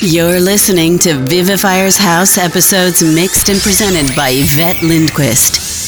You're listening to Vivifier's House episodes mixed and presented by Yvette Lindquist.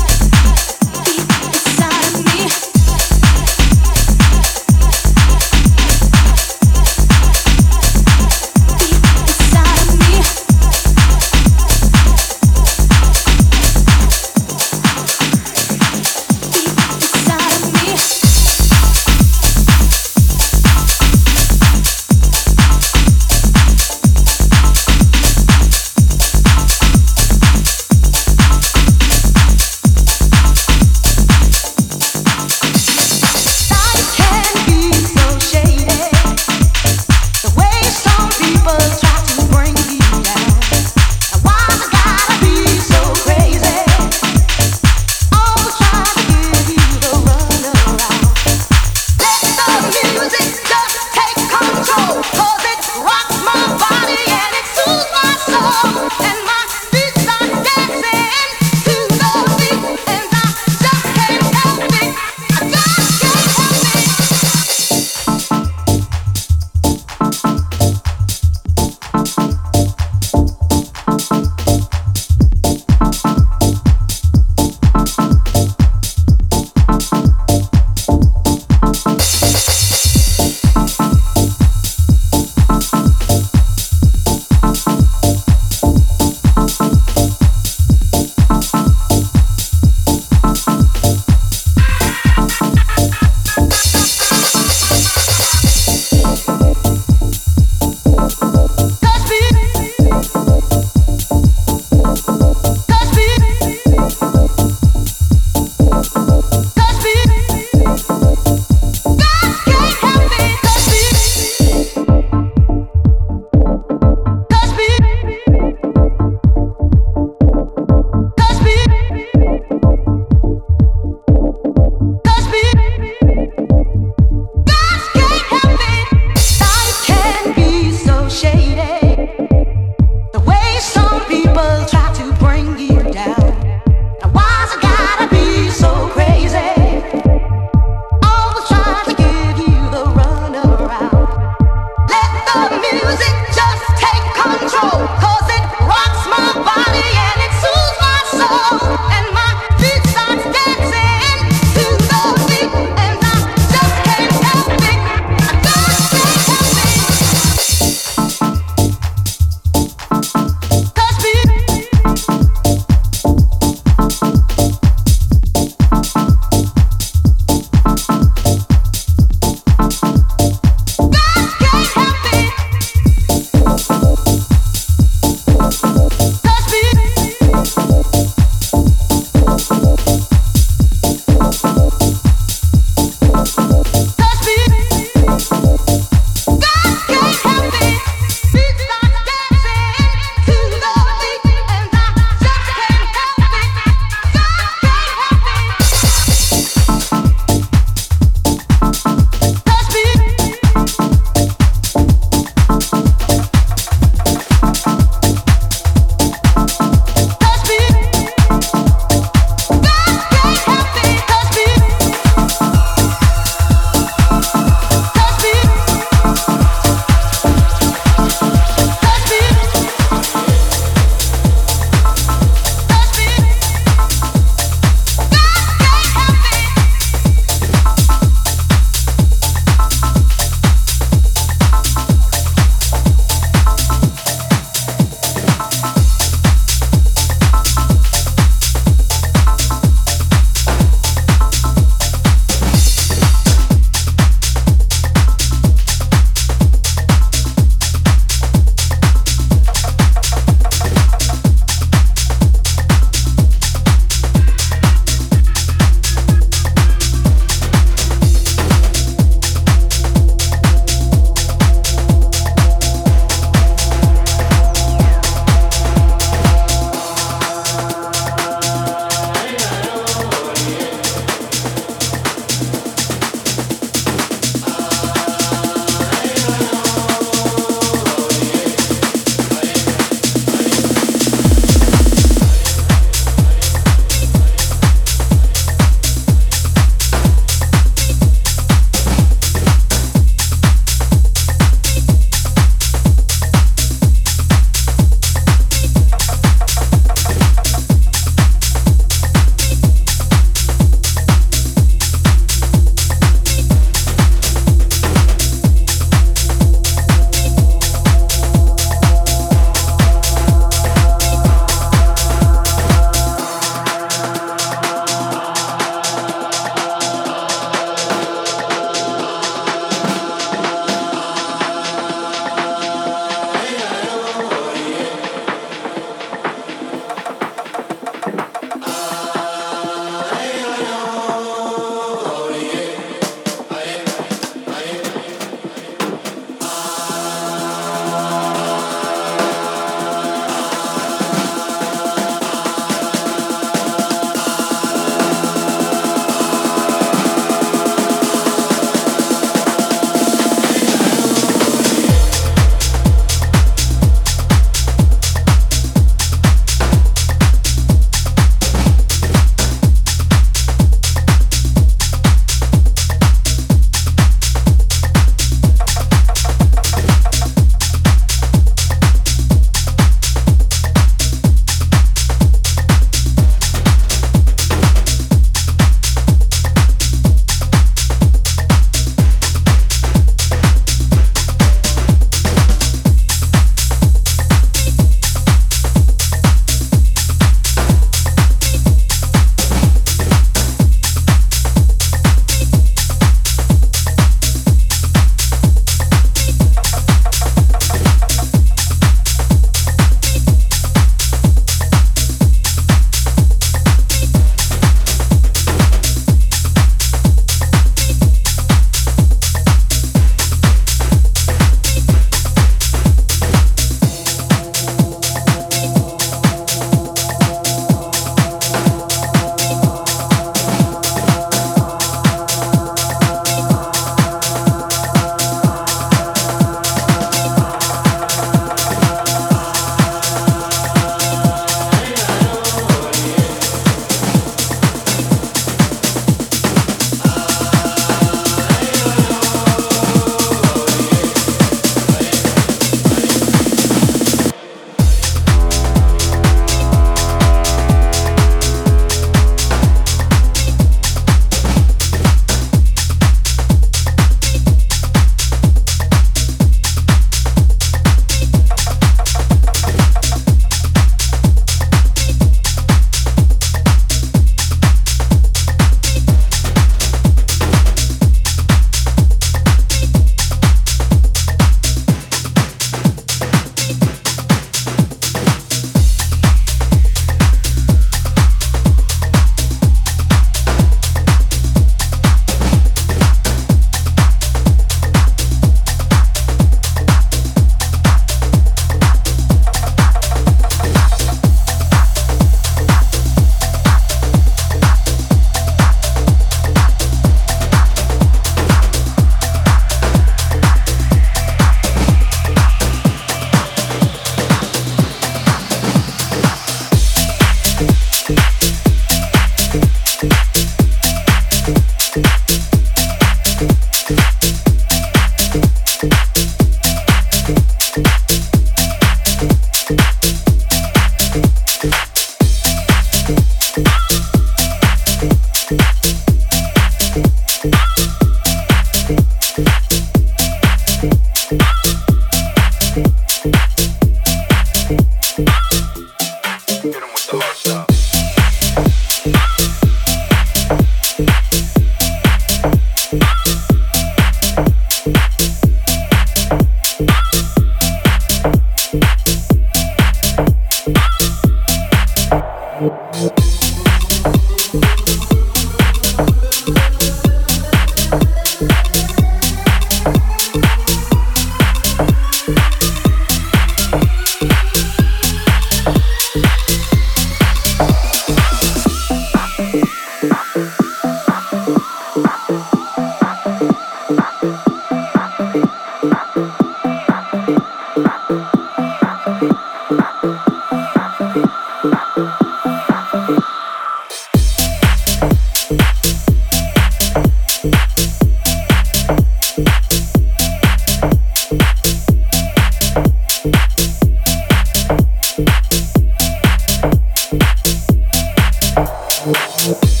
Bye.